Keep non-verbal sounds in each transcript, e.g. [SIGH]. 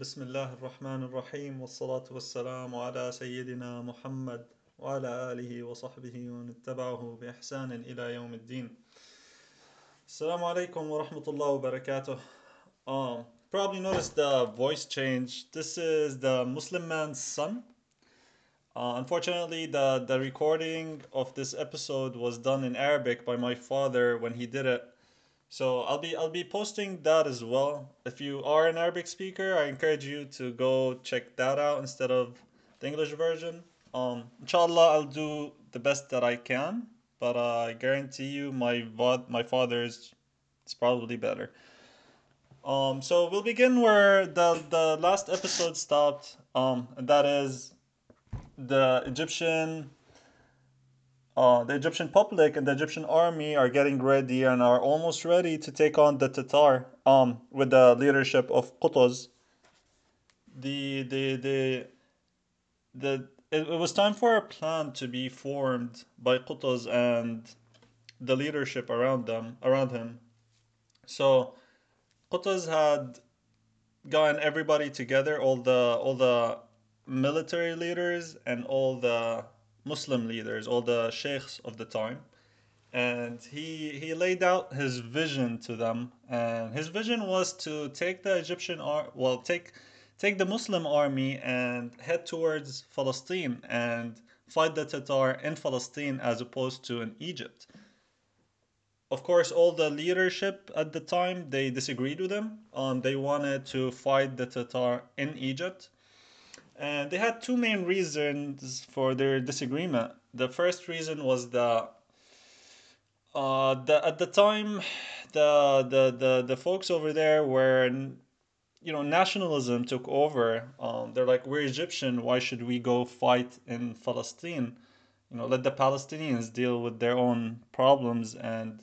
بسم الله الرحمن الرحيم والصلاة والسلام على سيدنا محمد وعلى آله وصحبه ومن اتبعه بإحسان إلى يوم الدين. Assalamu alaikum wa rahmatullahi wa barakatuh. Um, probably noticed the voice change. This is the Muslim man's son. Uh, unfortunately, the, the recording of this episode was done in Arabic by my father when he did it. So I'll be I'll be posting that as well. If you are an Arabic speaker, I encourage you to go check that out instead of the English version. Um, inshallah, I'll do the best that I can, but uh, I guarantee you, my vod, my father's is probably better. Um, so we'll begin where the the last episode stopped. Um, and that is the Egyptian uh, the Egyptian public and the Egyptian army are getting ready and are almost ready to take on the Tatar um, with the leadership of Qutuz. The, the, the, the, it, it was time for a plan to be formed by Qutuz and the leadership around them, around him. So Qutuz had gotten everybody together, all the, all the military leaders and all the Muslim leaders, all the sheikhs of the time, and he he laid out his vision to them. And his vision was to take the Egyptian ar- well take take the Muslim army and head towards Palestine and fight the Tatar in Palestine as opposed to in Egypt. Of course, all the leadership at the time they disagreed with him. Um, they wanted to fight the Tatar in Egypt and they had two main reasons for their disagreement. The first reason was that uh, the, at the time, the, the, the, the folks over there were, you know, nationalism took over. Um, they're like, we're Egyptian, why should we go fight in Palestine? You know, let the Palestinians deal with their own problems and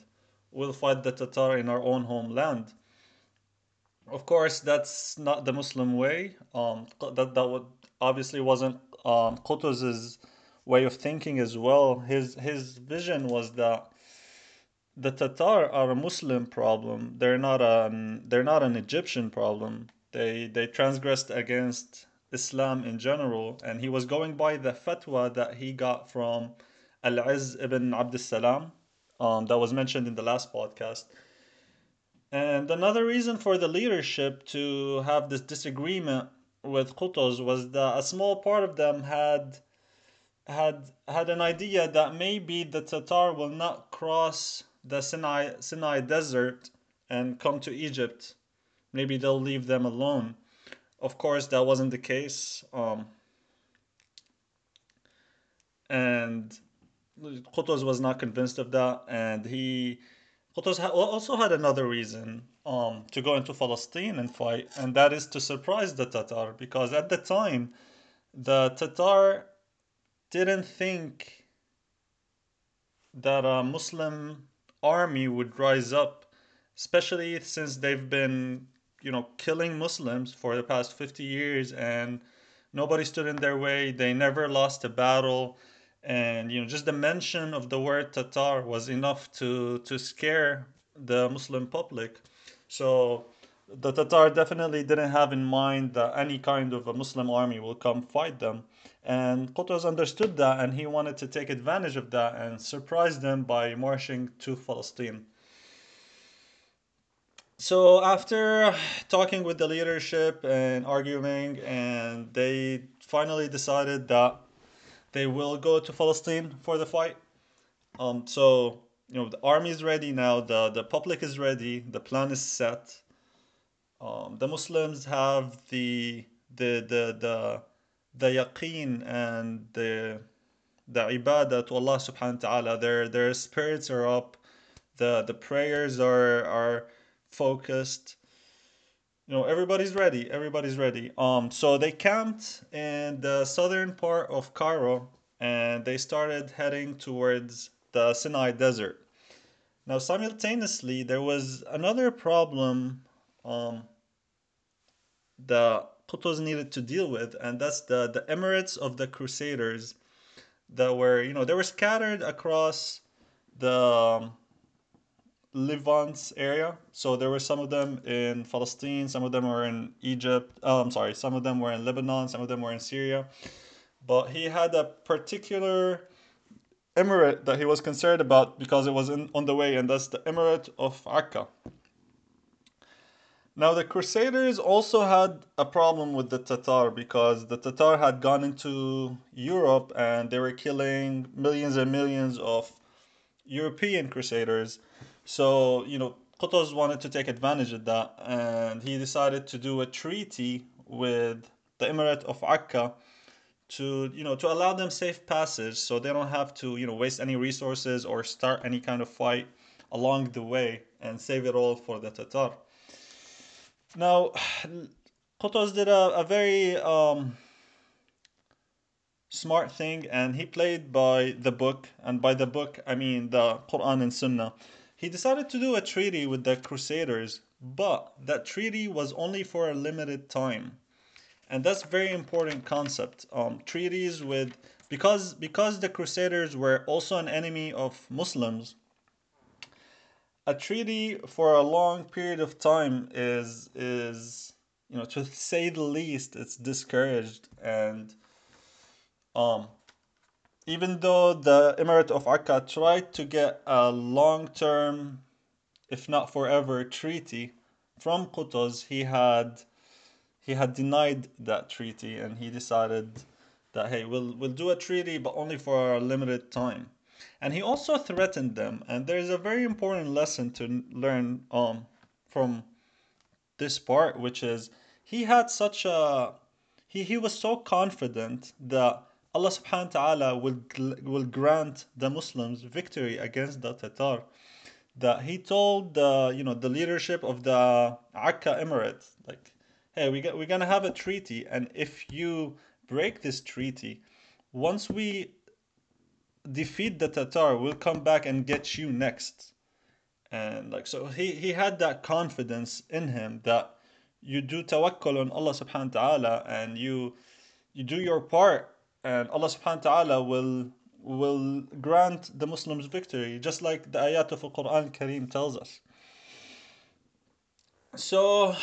we'll fight the Tatar in our own homeland of course that's not the muslim way um that that obviously wasn't um Qutuz's way of thinking as well. His his vision was that the tatar are a muslim problem. They're not an they're not an egyptian problem. They they transgressed against islam in general and he was going by the fatwa that he got from al-izz ibn abd salam um, that was mentioned in the last podcast. And another reason for the leadership to have this disagreement with Qutuz was that a small part of them had had had an idea that maybe the Tatar will not cross the Sinai Sinai desert and come to Egypt. Maybe they'll leave them alone. Of course, that wasn't the case. Um, and Qutuz was not convinced of that, and he Qutuz also had another reason um, to go into Palestine and fight, and that is to surprise the Tatar, because at the time, the Tatar didn't think that a Muslim army would rise up, especially since they've been, you know, killing Muslims for the past 50 years and nobody stood in their way. They never lost a battle and you know just the mention of the word Tatar was enough to to scare the Muslim public. So the Tatar definitely didn't have in mind that any kind of a Muslim army will come fight them. And Qutuz understood that and he wanted to take advantage of that and surprise them by marching to Palestine. So after talking with the leadership and arguing and they finally decided that they will go to Palestine for the fight. Um, so you know the army is ready now. the The public is ready. The plan is set. Um, the Muslims have the the the the the yaqeen and the the ibadah to Allah subhanahu wa ta'ala. Their their spirits are up. The the prayers are are focused you know everybody's ready everybody's ready um so they camped in the southern part of cairo and they started heading towards the sinai desert now simultaneously there was another problem um that Qutuz needed to deal with and that's the the emirates of the crusaders that were you know they were scattered across the um, Levant's area. So there were some of them in Palestine, some of them were in Egypt. Oh, I'm sorry, some of them were in Lebanon, some of them were in Syria. But he had a particular emirate that he was concerned about because it was in, on the way, and that's the emirate of Akka. Now, the Crusaders also had a problem with the Tatar because the Tatar had gone into Europe and they were killing millions and millions of European Crusaders. So, you know, Qutuz wanted to take advantage of that and he decided to do a treaty with the Emirate of Akka to, you know, to allow them safe passage so they don't have to, you know, waste any resources or start any kind of fight along the way and save it all for the Tatar. Now, [SIGHS] Qutuz did a, a very um, smart thing and he played by the book and by the book I mean the Quran and Sunnah he decided to do a treaty with the Crusaders, but that treaty was only for a limited time. And that's very important concept. Um, treaties with because because the Crusaders were also an enemy of Muslims, a treaty for a long period of time is is you know to say the least it's discouraged and um even though the Emirate of Akka tried to get a long term, if not forever, treaty from Qutuz, he had he had denied that treaty and he decided that hey we'll we'll do a treaty but only for a limited time and he also threatened them and there's a very important lesson to learn um from this part which is he had such a he, he was so confident that Allah subhanahu wa ta'ala will, will grant the Muslims victory against the Tatar. That he told the you know the leadership of the Akka Emirate, like, hey, we got, we're gonna have a treaty, and if you break this treaty, once we defeat the Tatar, we'll come back and get you next. And like so he, he had that confidence in him that you do tawakkul on Allah subhanahu wa ta'ala and you you do your part and Allah subhanahu wa ta'ala will will grant the Muslims victory, just like the ayat of the Quran Kareem tells us. So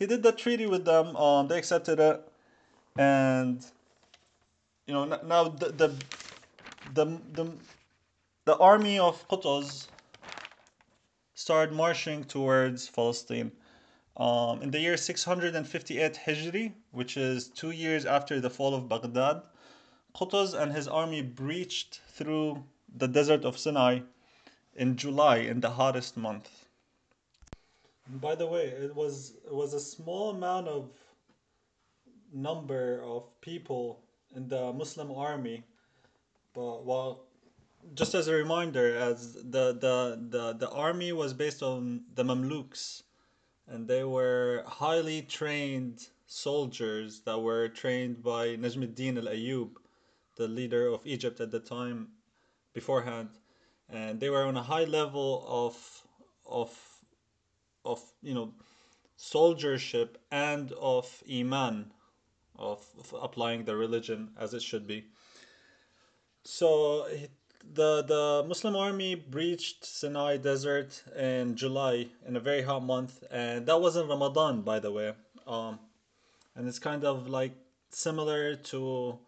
he did the treaty with them, um, they accepted it, and you know now the the the, the, the army of Qutuz started marching towards Palestine. Um, in the year 658 Hijri, which is two years after the fall of Baghdad, Qutuz and his army breached through the desert of Sinai in July, in the hottest month. By the way, it was it was a small amount of number of people in the Muslim army, but well, just as a reminder, as the the the, the army was based on the Mamluks, and they were highly trained soldiers that were trained by Najmuddin al Ayyub, the leader of Egypt at the time beforehand. And they were on a high level of of of you know soldiership and of iman of, of applying the religion as it should be. So the the Muslim army breached Sinai Desert in July in a very hot month, and that wasn't Ramadan, by the way. Um, and it's kind of like similar to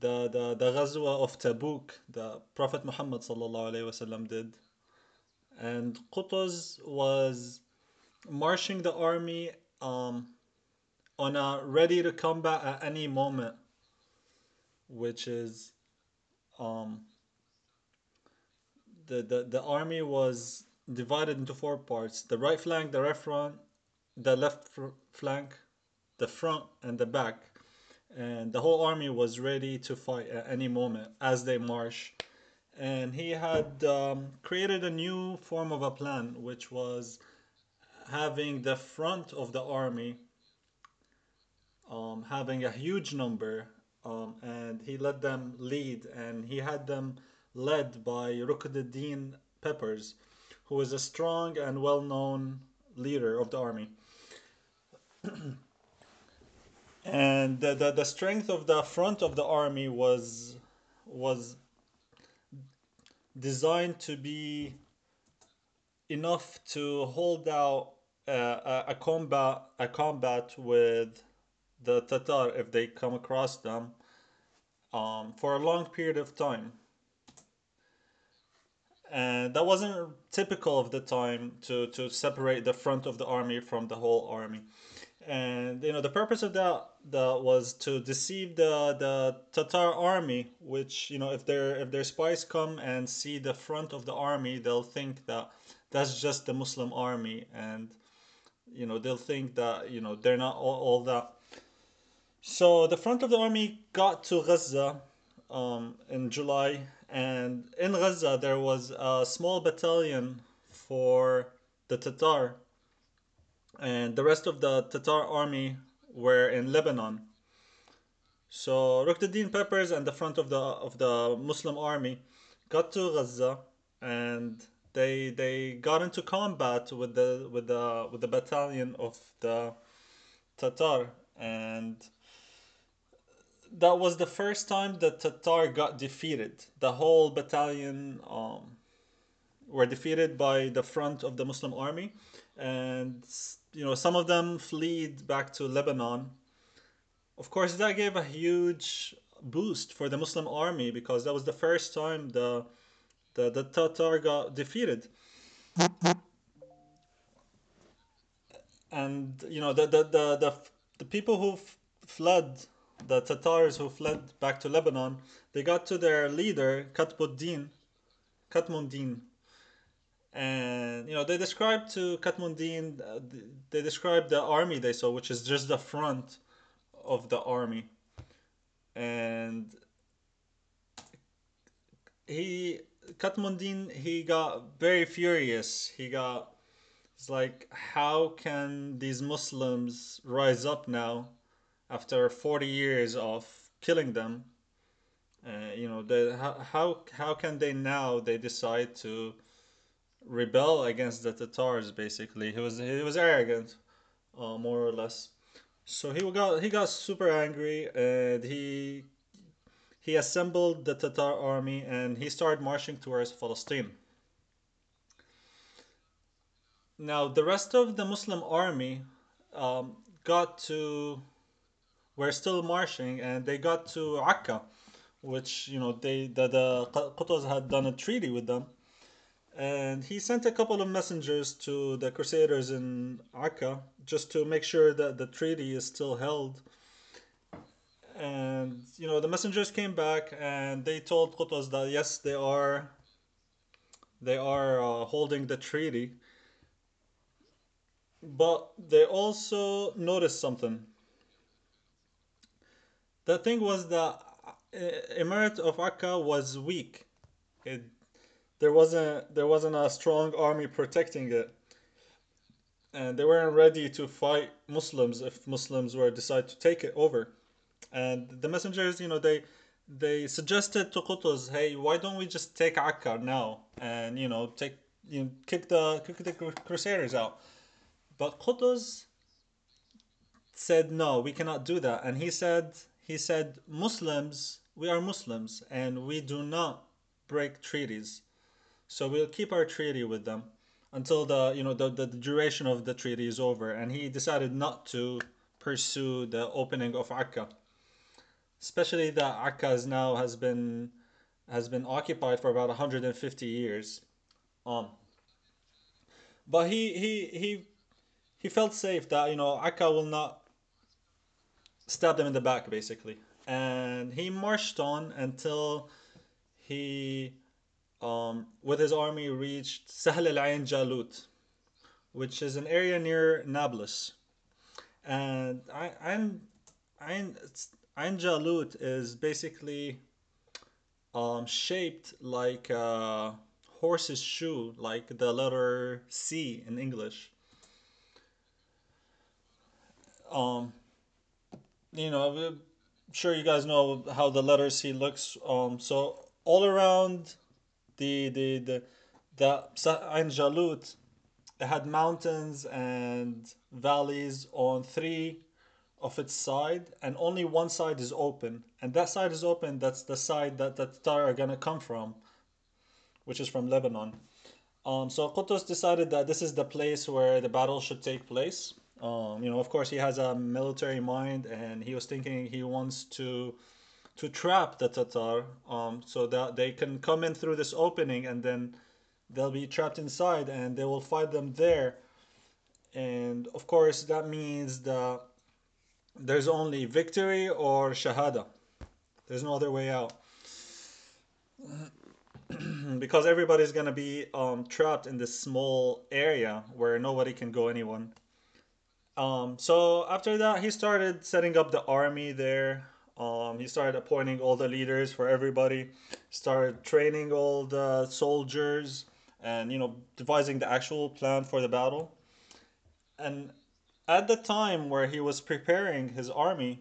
the the the Ghazwa of Tabuk, the Prophet Muhammad sallallahu alaihi wasallam did, and Qutuz was marching the army um, on a ready to combat at any moment, which is um, the, the, the army was divided into four parts the right flank, the right front, the left fr- flank, the front, and the back. And the whole army was ready to fight at any moment as they march. And he had um, created a new form of a plan, which was having the front of the army um, having a huge number, um, and he let them lead, and he had them led by Ruknuddin Baybars, who was a strong and well known leader of the army. [CLEARS THROAT] and the, the, the strength of the front of the army was was designed to be enough to hold out uh, a, combat a combat with the Tatar if they come across them um, for a long period of time. And that wasn't typical of the time to, to separate the front of the army from the whole army. And you know the purpose of that that was to deceive the the Tatar army, which you know if their if their spies come and see the front of the army, they'll think that that's just the Muslim army, and you know they'll think that you know they're not all, all that so the front of the army got to Gaza um, in July, and in Gaza there was a small battalion for the Tatar, and the rest of the Tatar army were in Lebanon. So Ruknuddin Baybars and the front of the of the Muslim army got to Gaza, and they they got into combat with the with the with the battalion of the Tatar and that was the first time that Tatar got defeated. The whole battalion um, were defeated by the front of the Muslim army, and you know some of them fled back to Lebanon. Of course, that gave a huge boost for the Muslim army because that was the first time the the, the Tatar got defeated. And you know the the the the, the people who fled the Tatars who fled back to Lebanon, they got to their leader, Katbuddin, Katmuddin. And, you know, they described to Katmuddin, uh, they described the army they saw, which is just the front of the army. And he, Katmuddin, he got very furious. He got, it's like, how can these Muslims rise up now after 40 years of killing them? Uh, you know the, how, how how can they now they decide to rebel against the Tatars basically? He was he was arrogant uh, more or less. So he got he got super angry and he he assembled the Tatar army and he started marching towards Palestine now the rest of the Muslim army um, got to were still marching and they got to Akka, which you know they the, the Qutuz had done a treaty with them, and he sent a couple of messengers to the Crusaders in Akka just to make sure that the treaty is still held. And you know the messengers came back and they told Qutuz that yes they are they are uh, holding the treaty, but they also noticed something the thing was the uh, Emirate of Akka was weak. It there wasn't there wasn't a strong army protecting it, and they weren't ready to fight Muslims if Muslims were decide to take it over. And the messengers, you know, they they suggested to Qutuz, hey, why don't we just take Akka now and you know take you know, kick the kick the Crusaders out? But Qutuz said no, we cannot do that, and he said he said, Muslims, we are Muslims and we do not break treaties. So we'll keep our treaty with them until the you know the, the duration of the treaty is over and he decided not to pursue the opening of Akka. Especially that Akka now has been has been occupied for about 150 years. Um but he he he he felt safe that you know Akka will not stab him in the back basically and he marched on until he um, with his army reached Sahl al-Ain Jalut which is an area near Nablus and Ain, Ain, Ain Jalut is basically um, shaped like a horse's shoe like the letter C in English um, you know, I'm sure you guys know how the letter C looks. Um, so all around the the the the Ain Jalut, it had mountains and valleys on three of its side, and only one side is open. And that side is open. That's the side that the Tatar are gonna come from, which is from Lebanon. Um, so Qutuz decided that this is the place where the battle should take place. Um, you know, of course, he has a military mind, and he was thinking he wants to to trap the Tatar, um, so that they can come in through this opening, and then they'll be trapped inside, and they will fight them there. And of course, that means that there's only victory or shahada. There's no other way out [CLEARS THROAT] because everybody's gonna be um, trapped in this small area where nobody can go anyone. Um, so after that, he started setting up the army there. Um, he started appointing all the leaders for everybody. Started training all the soldiers, and you know devising the actual plan for the battle. And at the time where he was preparing his army,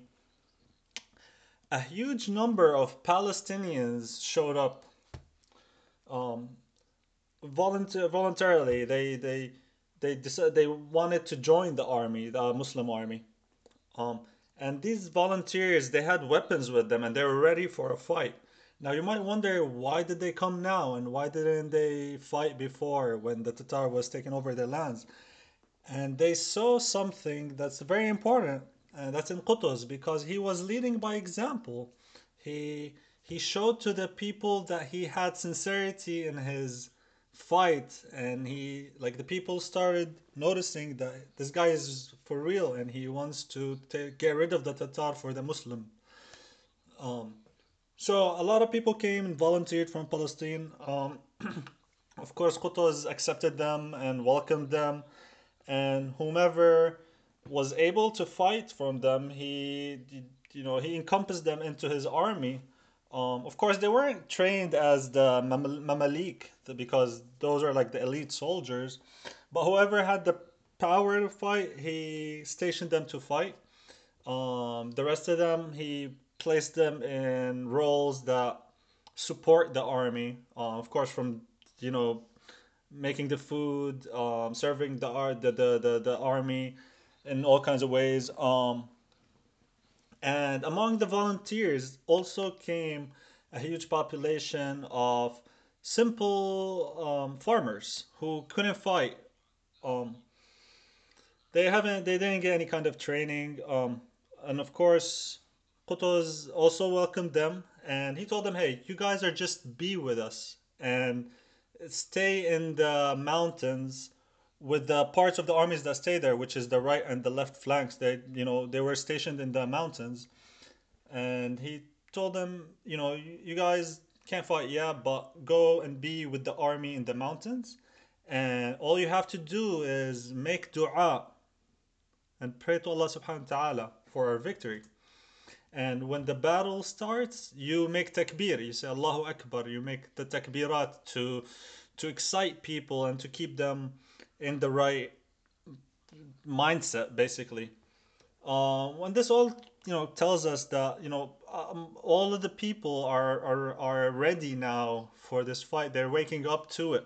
a huge number of Palestinians showed up um, voluntarily. They they they decided they wanted to join the army, the Muslim army. Um, and these volunteers they had weapons with them and they were ready for a fight. Now you might wonder why did they come now and why didn't they fight before when the Tatar was taking over their lands? And they saw something that's very important, and that's in Qutuz because he was leading by example. He he showed to the people that he had sincerity in his fight and he like the people started noticing that this guy is for real and he wants to get rid of the Tatar for the Muslim. Um, so a lot of people came and volunteered from Palestine. Um, [CLEARS THROAT] of course, Qutuz accepted them and welcomed them, and whomever was able to fight from them, he you know he encompassed them into his army um, of course, they weren't trained as the Mamalik because those are like the elite soldiers. But whoever had the power to fight, he stationed them to fight. Um, the rest of them, he placed them in roles that support the army. Uh, of course, from you know making the food, um, serving the art, the, the the the army in all kinds of ways. Um, and among the volunteers also came a huge population of simple um, farmers who couldn't fight. Um, they haven't, they didn't get any kind of training. Um, and of course, Qutuz also welcomed them and he told them, hey, you guys are just be with us and stay in the mountains with the parts of the armies that stay there, which is the right and the left flanks, they you know they were stationed in the mountains, and he told them, you know, you, guys can't fight, yeah, but go and be with the army in the mountains, and all you have to do is make du'a and pray to Allah Subhanahu wa Taala for our victory. And when the battle starts, you make takbir. You say Allahu Akbar. You make the takbirat to to excite people and to keep them in the right mindset, basically. Um, when this all you know tells us that you know um, all of the people are, are are ready now for this fight. They're waking up to it.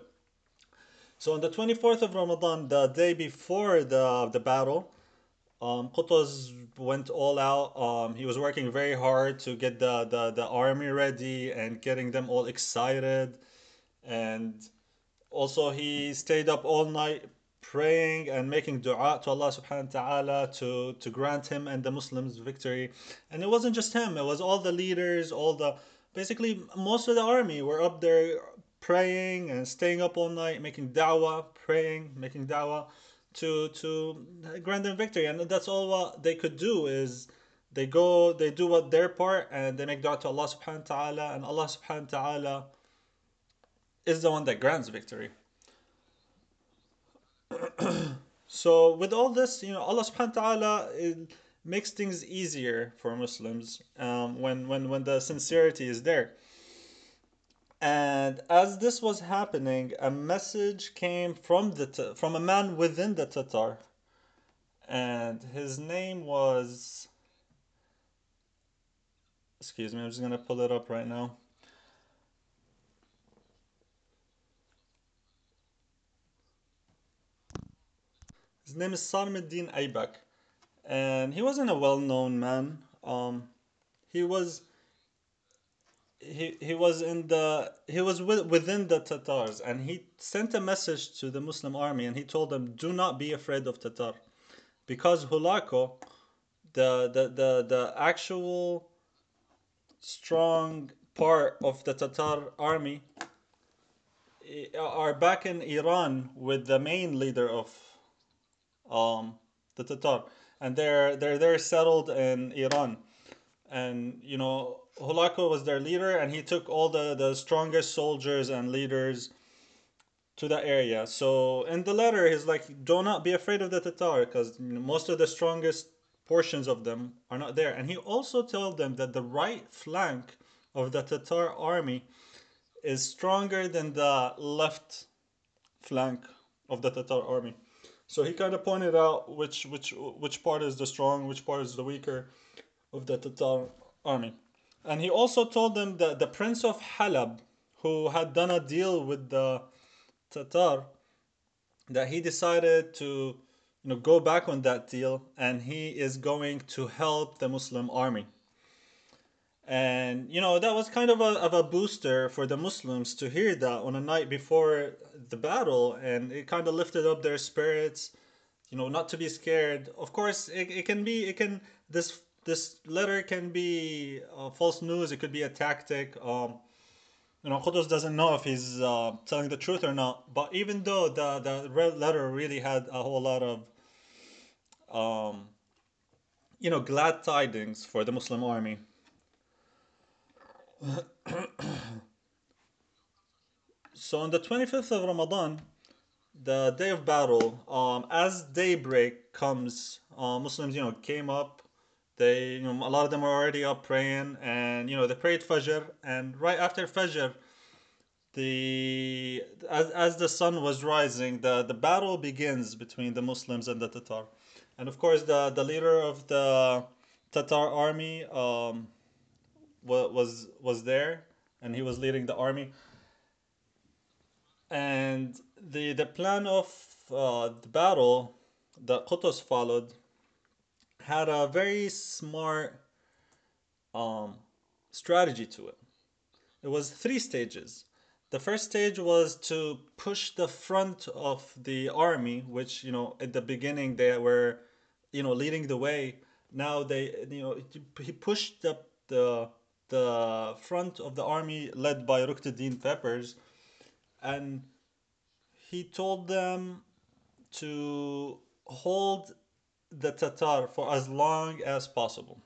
So on the 24th of Ramadan, the day before the the battle, um, went all out. Um, he was working very hard to get the, the, the army ready and getting them all excited. And also, he stayed up all night praying and making dua to Allah subhanahu wa ta'ala to, to grant him and the Muslims victory. And it wasn't just him, it was all the leaders, all the basically most of the army were up there praying and staying up all night, making da'wah, praying, making da'wah to to grant them victory. And that's all what they could do is they go, they do what their part and they make dua to Allah subhanahu wa ta'ala and Allah subhanahu wa ta'ala is the one that grants victory. [CLEARS THROAT] So with all this, you know, Allah subhanahu wa ta'ala makes things easier for Muslims um, when, when, when the sincerity is there. And as this was happening, a message came from the from a man within the Tatar, and his name was. Excuse me, I'm just gonna pull it up right now. His name is Sarmuddin Aybak, and he wasn't a well-known man. Um, he was he he was in the he was with, within the Tatars and he sent a message to the Muslim army and he told them do not be afraid of Tatar. Because Hulako the the the, the actual strong part of the Tatar army eh, are back in Iran with the main leader of um the Tatar and they're they're they're settled in Iran. And you know Holako was their leader, and he took all the the strongest soldiers and leaders to that area. So in the letter, he's like, "Do not be afraid of the Tatar, because most of the strongest portions of them are not there." And he also told them that the right flank of the Tatar army is stronger than the left flank of the Tatar army. So he kind of pointed out which which which part is the strong, which part is the weaker of the Tatar army. And he also told them that the prince of Halab, who had done a deal with the Tatar, that he decided to you know go back on that deal and he is going to help the Muslim army. And you know that was kind of a, of a booster for the Muslims to hear that on a night before the battle and it kind of lifted up their spirits, you know, not to be scared. Of course it, it can be it can this this letter can be uh, false news. It could be a tactic. Um, you know, Qutuz doesn't know if he's uh, telling the truth or not. But even though the the red letter really had a whole lot of, um, you know, glad tidings for the Muslim army. [COUGHS] so on the 25th of Ramadan, the day of battle, um, as daybreak comes, uh, Muslims, you know, came up they, you know, a lot of them are already up praying, and you know, they prayed Fajr, and right after Fajr, the as, as the sun was rising, the, the battle begins between the Muslims and the Tatar, and of course, the the leader of the Tatar army um, was was there, and he was leading the army, and the the plan of uh, the battle that Qutuz followed had a very smart um, strategy to it. It was three stages. The first stage was to push the front of the army, which you know at the beginning they were, you know, leading the way. Now they, you know, he pushed up the the front of the army led by Ruknuddin Baybars, and he told them to hold the Tatar for as long as possible.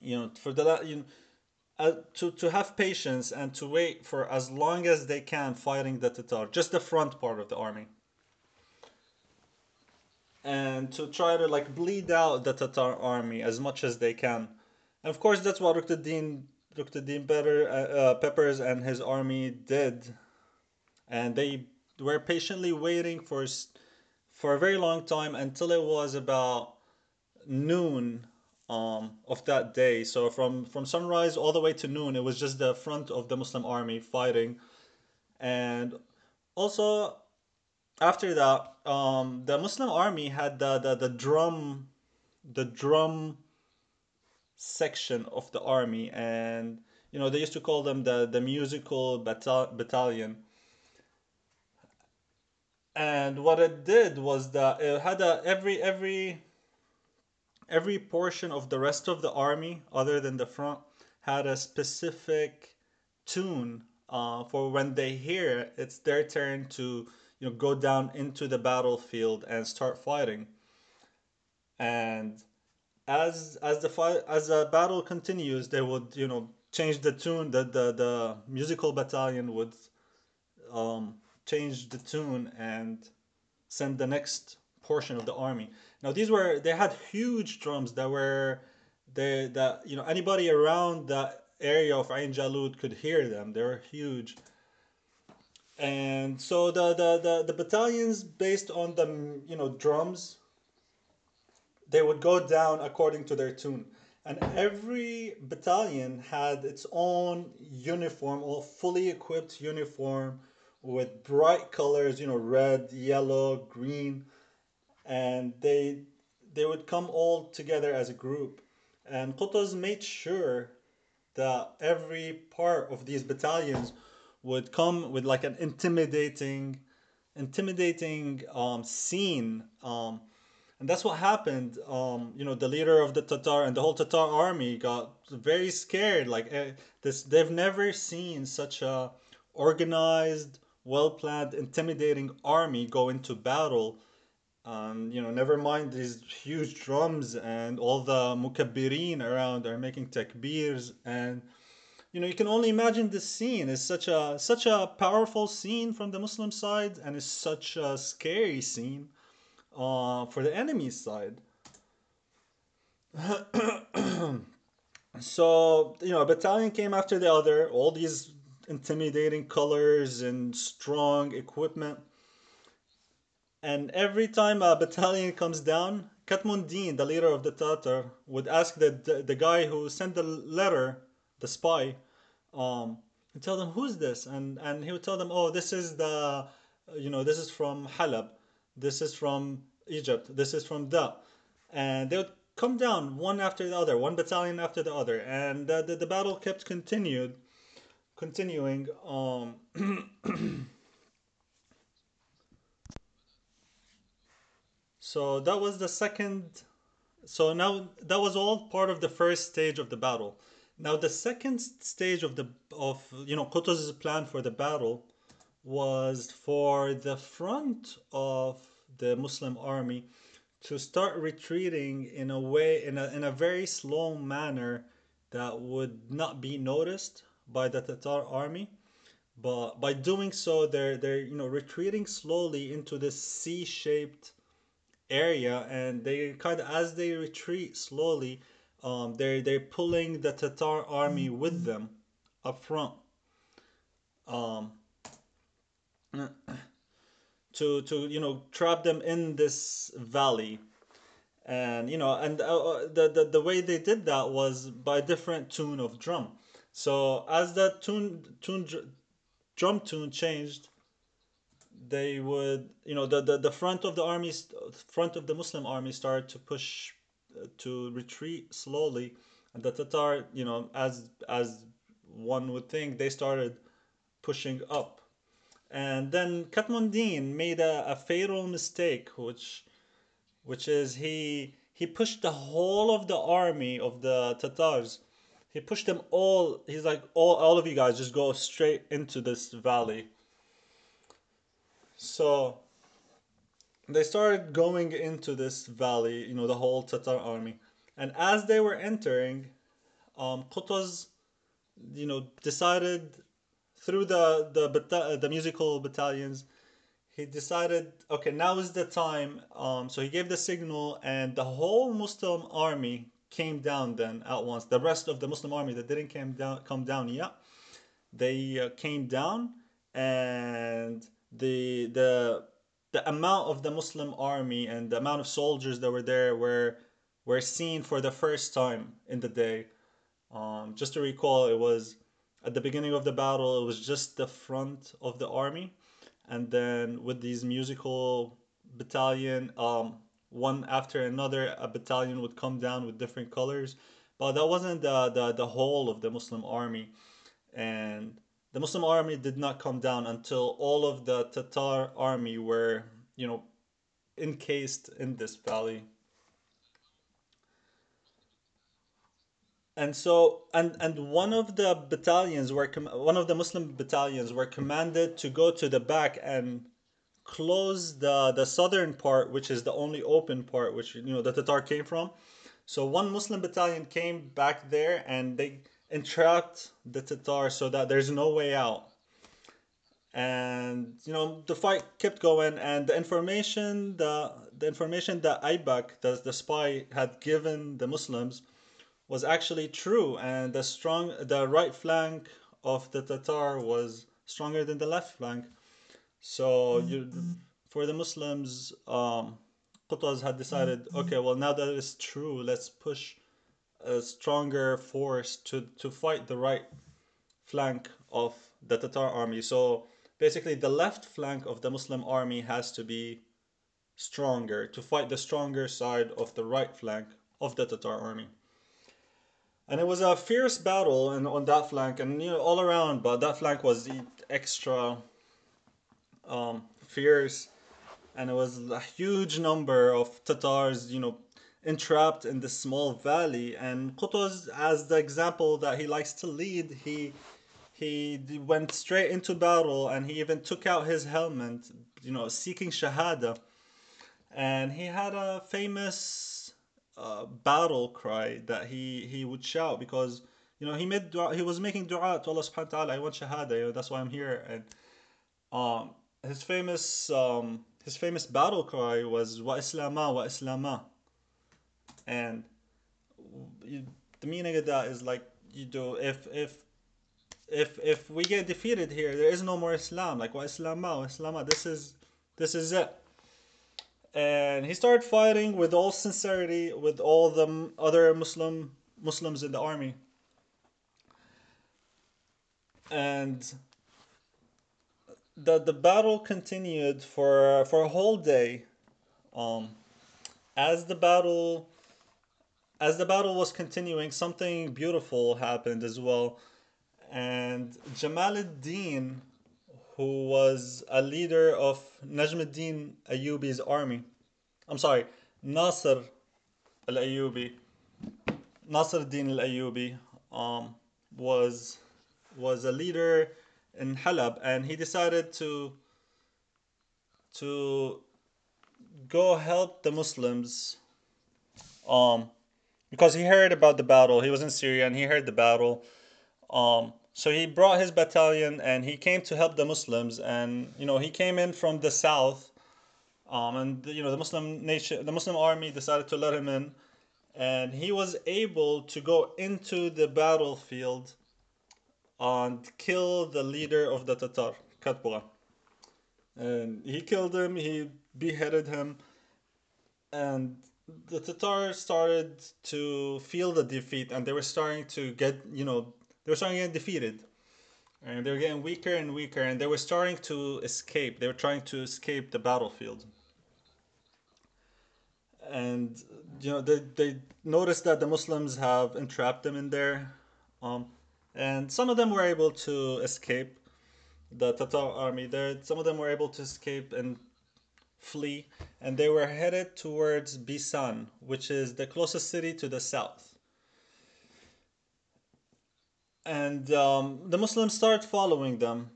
You know, for the you know, uh, to to have patience and to wait for as long as they can fighting the Tatar, just the front part of the army, and to try to like bleed out the Tatar army as much as they can. And of course, that's what Ruknuddin Ruknuddin Better, uh, uh, Baybars and his army did, and they were patiently waiting for for a very long time until it was about noon um, of that day. So from from sunrise all the way to noon, it was just the front of the Muslim army fighting, and also after that, um, the Muslim army had the, the, the drum, the drum section of the army, and you know they used to call them the the musical batal- battalion and what it did was that it had a every every every portion of the rest of the army other than the front had a specific tune uh, for when they hear it, it's their turn to you know go down into the battlefield and start fighting. And as as the fight as the battle continues they would you know change the tune that the, the musical battalion would um, change the tune and send the next portion of the army. Now these were they had huge drums that were they that you know anybody around that area of Ain Jalut could hear them. They were huge. And so the, the, the, the battalions based on the you know drums they would go down according to their tune. And every battalion had its own uniform, or fully equipped uniform with bright colors, you know, red, yellow, green, and they they would come all together as a group. And Qutuz made sure that every part of these battalions would come with like an intimidating, intimidating um, scene. Um, and that's what happened. Um, you know, the leader of the Tatar and the whole Tatar army got very scared. Like eh, this, they've never seen such a organized, well planned, intimidating army go into battle. Um, you know, never mind these huge drums and all the mukabbirin around are making takbirs and you know you can only imagine this scene is such a such a powerful scene from the Muslim side and it's such a scary scene uh, for the enemy side. [CLEARS THROAT] so you know a battalion came after the other all these intimidating colors and strong equipment. And every time a battalion comes down katmundin the leader of the tatar would ask the, the, the guy who sent the letter the spy um and tell them who's this? And and he would tell them oh this is the you know this is from halab. This is from egypt. This is from da. And they would come down one after the other one battalion after the other. And the, the, the battle kept continued continuing um [CLEARS THROAT] so that was the second so now that was all part of the first stage of the battle. Now the second stage of the of you know Qutuz's plan for the battle was for the front of the Muslim army to start retreating in a way in a, in a very slow manner that would not be noticed by the Tatar army. But by doing so they're they're you know retreating slowly into this C-shaped area. And they kind of as they retreat slowly um, they're they're pulling the Tatar army with them up front. Um, to to you know trap them in this valley. And you know and uh, uh, the, the the way they did that was by different tune of drum so as that tune tune drum tune changed they would you know the the, the front of the army front of the muslim army started to push uh, to retreat slowly. And the tatar you know as as one would think they started pushing up. And then Katmundin made a, a fatal mistake which which is he he pushed the whole of the army of the tatars he pushed them all he's like all all of you guys just go straight into this valley so they started going into this valley, you know, the whole Tatar army. And as they were entering, um, you know, decided through the the the musical battalions, he decided, okay, now is the time. Um, so he gave the signal, and the whole Muslim army came down then at once. The rest of the Muslim army that didn't came down come down yet, they uh, came down, and the the the amount of the Muslim army and the amount of soldiers that were there were were seen for the first time in the day. Um, just to recall, it was at the beginning of the battle. It was just the front of the army, and then with these musical battalion, um, one after another, a battalion would come down with different colors. But that wasn't the the, the whole of the Muslim army, and the Muslim army did not come down until all of the Tatar army were, you know, encased in this valley. And so, and and one of the battalions were one of the Muslim battalions were commanded to go to the back and close the the southern part, which is the only open part, which you know the Tatar came from. So one Muslim battalion came back there, and they entrapped the Tatar so that there's no way out. And you know the fight kept going, and the information the the information that Aybak, the, the spy, had given the Muslims was actually true, and the strong the right flank of the Tatar was stronger than the left flank. So you, for the Muslims, um, Qutuz had decided, okay, well now that it's true, let's push a stronger force to, to fight the right flank of the Tatar army. So basically, the left flank of the Muslim army has to be stronger to fight the stronger side of the right flank of the Tatar army. and it was a fierce battle and on that flank and you know all around but that flank was e- extra um, fierce and it was a huge number of tatars you know entrapped in this small valley. And Qutuz as the example that he likes to lead he he went straight into battle and he even took out his helmet you know seeking shahada. And he had a famous uh, battle cry that he he would shout because you know he made dua, he was making dua to Allah subhanahu wa ta'ala I want shahada you know, that's why I'm here. And um his famous um his famous battle cry was wa islama wa islama. And you, the meaning of that is like you do if if if if we get defeated here there is no more Islam. Like wa islama wa islama this is this is it. And he started fighting with all sincerity with all the other Muslim Muslims in the army. And the the battle continued for for a whole day. Um, as the battle as the battle was continuing, something beautiful happened as well. And Jamal ad-Din, who was a leader of Najm ad-Din Ayyubi's army, I'm sorry, Nasr al-Ayyubi, Nasr ad-Din al-Ayyubi, um, was was a leader in Halab, and he decided to to go help the Muslims, um, because he heard about the battle. He was in Syria, and he heard the battle. Um, so he brought his battalion, and he came to help the Muslims. And you know, he came in from the south, um, and you know, the Muslim nation, the Muslim army decided to let him in, and he was able to go into the battlefield and kill the leader of the Tatar, Katbugha. And he killed him, he beheaded him, and the Tatars started to feel the defeat and they were starting to get, you know, they were starting to get defeated. And they were getting weaker and weaker and they were starting to escape. They were trying to escape the battlefield. And, you know, they, they noticed that the Muslims have entrapped them in there. Um, and some of them were able to escape the Tatar army. There, some of them were able to escape and flee, and they were headed towards Bisan, which is the closest city to the south. And um, the Muslims started following them,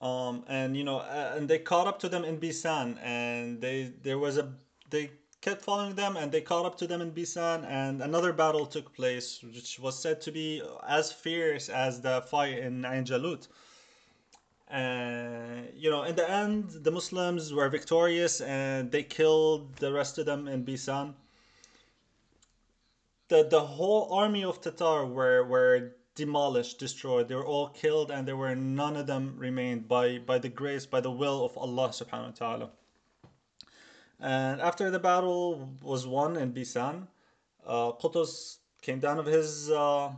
um, and you know, and they caught up to them in Bisan, and they there was a they kept following them, and they caught up to them in Bisan, and another battle took place, which was said to be as fierce as the fight in Ain Jalut. And you know, in the end, the Muslims were victorious, and they killed the rest of them in Bisan. the The whole army of Tatar were were demolished, destroyed. They were all killed, and there were none of them remained by by the grace, by the will of Allah Subhanahu wa Taala. And after the battle was won in Bisan, uh, Qutuz came down of his uh,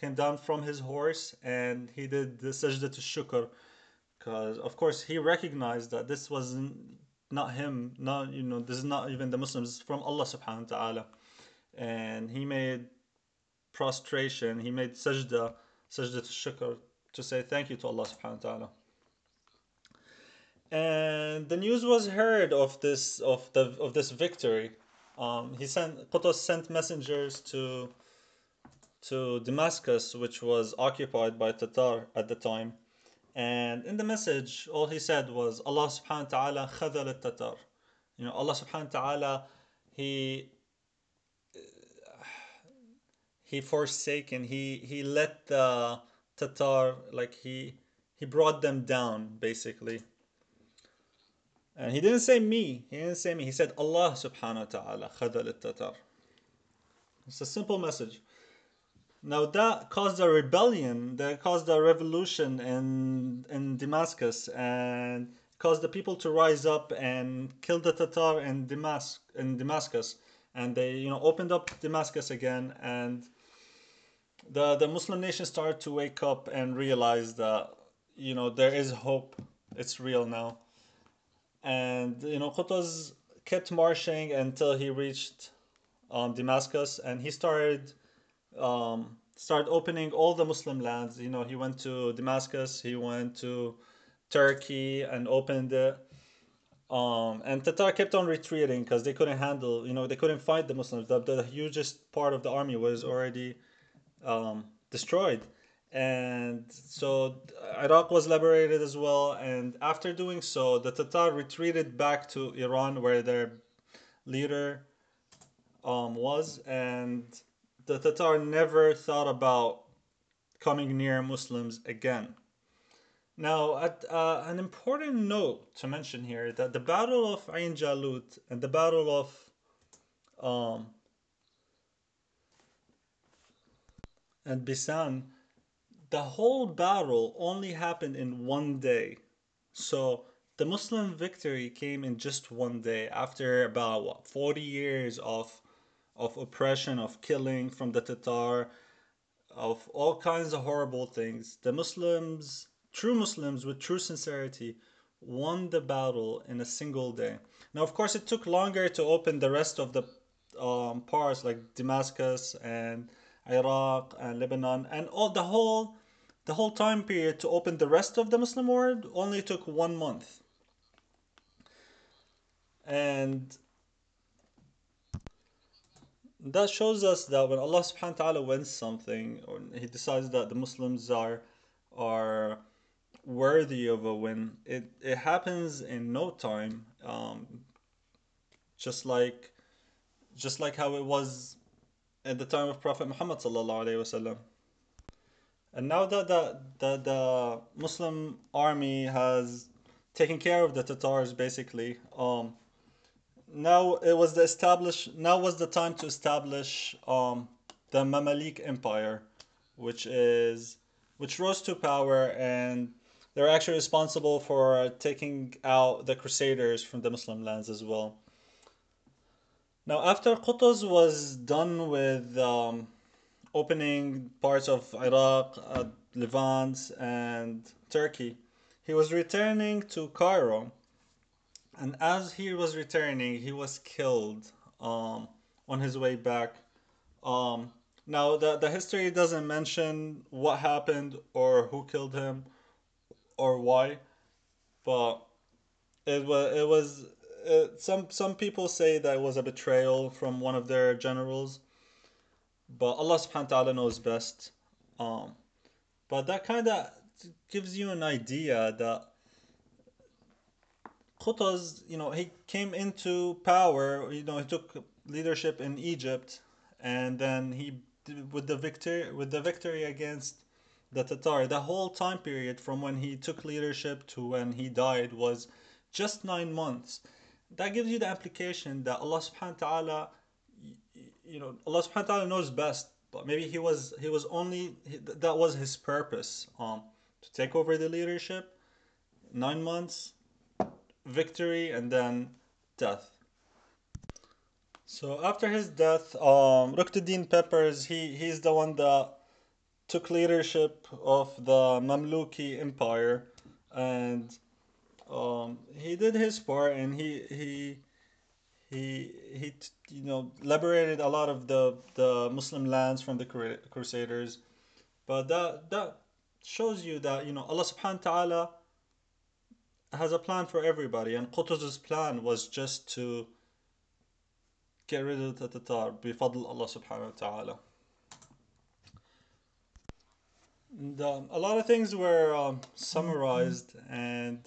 came down from his horse and he did the sajda to shukr. Because of course he recognized that this was not him, not you know this is not even the Muslims, from Allah Subhanahu wa Taala, and he made prostration, he made sajda, sajda to shukr to say thank you to Allah Subhanahu wa Taala. And the news was heard of this of the of this victory. Um, he sent Qutuz sent messengers to to Damascus, which was occupied by Tatar at the time. And in the message, all he said was Allah subhanahu wa ta'ala khadal al Tatar. You know, Allah subhanahu wa ta'ala, he he forsaken, he he let the Tatar like he he brought them down basically. And he didn't say me. He didn't say me. He said Allah subhanahu wa ta'ala khadal al-tatar. It's a simple message. Now that caused a rebellion, that caused a revolution in in Damascus and caused the people to rise up and kill the Tatar in Damascus in Damascus. And they, you know, opened up Damascus again and the the Muslim nation started to wake up and realize that, you know, there is hope. It's real now and you know Qutuz kept marching until he reached um, Damascus, and he started um, started opening all the Muslim lands. You know, he went to Damascus, he went to Turkey and opened it. Um, and Tatar kept on retreating because they couldn't handle, you know, they couldn't fight the Muslims. The, the hugest part of the army was already um, destroyed. And so Iraq was liberated as well. And after doing so, the Tatar retreated back to Iran where their leader um, was. And the Tatar never thought about coming near Muslims again. Now, at, uh, an important note to mention here that the Battle of Ain Jalut and the Battle of um, and Bisan, the whole battle only happened in one day. So the Muslim victory came in just one day after about what 40 years of of oppression, of killing from the Tatar, of all kinds of horrible things. The Muslims, true Muslims with true sincerity, won the battle in a single day. Now, of course, it took longer to open the rest of the um, parts like Damascus and Iraq and Lebanon and all the whole the whole time period to open the rest of the Muslim world only took one month. And that shows us that when Allah subhanahu wa ta'ala wins something or he decides that the Muslims are are worthy of a win, it, it happens in no time. Um, just like just like how it was at the time of Prophet Muhammad sallallahu. And now that the, the, the Muslim army has taken care of the Tatars basically, um, now it was the establish now was the time to establish um, the Mamalik Empire, which is which rose to power and they're actually responsible for taking out the Crusaders from the Muslim lands as well. Now, after Qutuz was done with um, opening parts of Iraq, uh, Levant, and Turkey, he was returning to Cairo and as he was returning, he was killed um, on his way back. Um, now, the, the history doesn't mention what happened or who killed him or why, but it was it was it, some some people say that it was a betrayal from one of their generals, but Allah Subhanahu wa Taala knows best. Um, but that kind of gives you an idea that Qutuz, you know, he came into power, you know, he took leadership in Egypt and then he with the victory with the victory against the Tatar, the whole time period from when he took leadership to when he died was just 9 months. That gives you the implication that Allah subhanahu wa ta'ala you know, Allah subhanahu wa ta'ala knows best, but maybe he was he was only that was his purpose um to take over the leadership 9 months victory and then death. So after his death, um, Ruknuddin Baybars, he, he's the one that took leadership of the Mamluki Empire and um, he did his part and he he he he you know liberated a lot of the the Muslim lands from the Crusaders, but that that shows you that you know Allah Subhanahu wa Taala has a plan for everybody, and Qutuz's plan was just to get rid of the Tatar bifadl Allah subhanahu wa ta'ala. And, um, a lot of things were um, summarized, and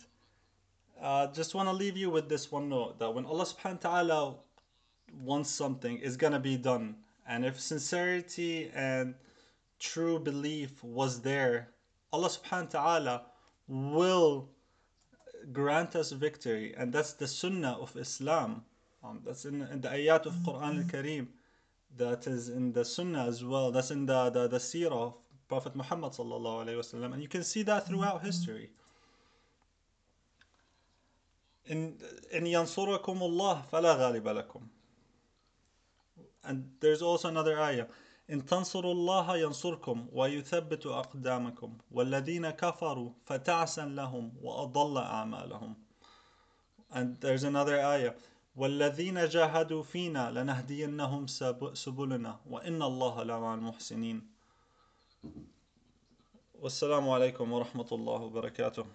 uh, just want to leave you with this one note that when Allah subhanahu wa ta'ala wants something, it's gonna be done. And if sincerity and true belief was there, Allah subhanahu wa ta'ala will grant us victory. And that's the sunnah of Islam. Um, that's in, in the ayat of Quran al-Kareem. That is in the sunnah as well. That's in the, the, the seerah of Prophet Muhammad sallallahu alaihi wasallam and you can see that throughout history in in yansurakum Allah fala ghaliba lakum and there's also another ayah. إن تنصروا الله ينصركم ويثبت أقدامكم. والذين كفروا فتعسا لهم وأضل أعمالهم. And there's another ayah. والذين جاهدوا فينا لنهدينهم سبلنا. وإن الله لمع المحسنين. والسلام عليكم ورحمة الله وبركاته.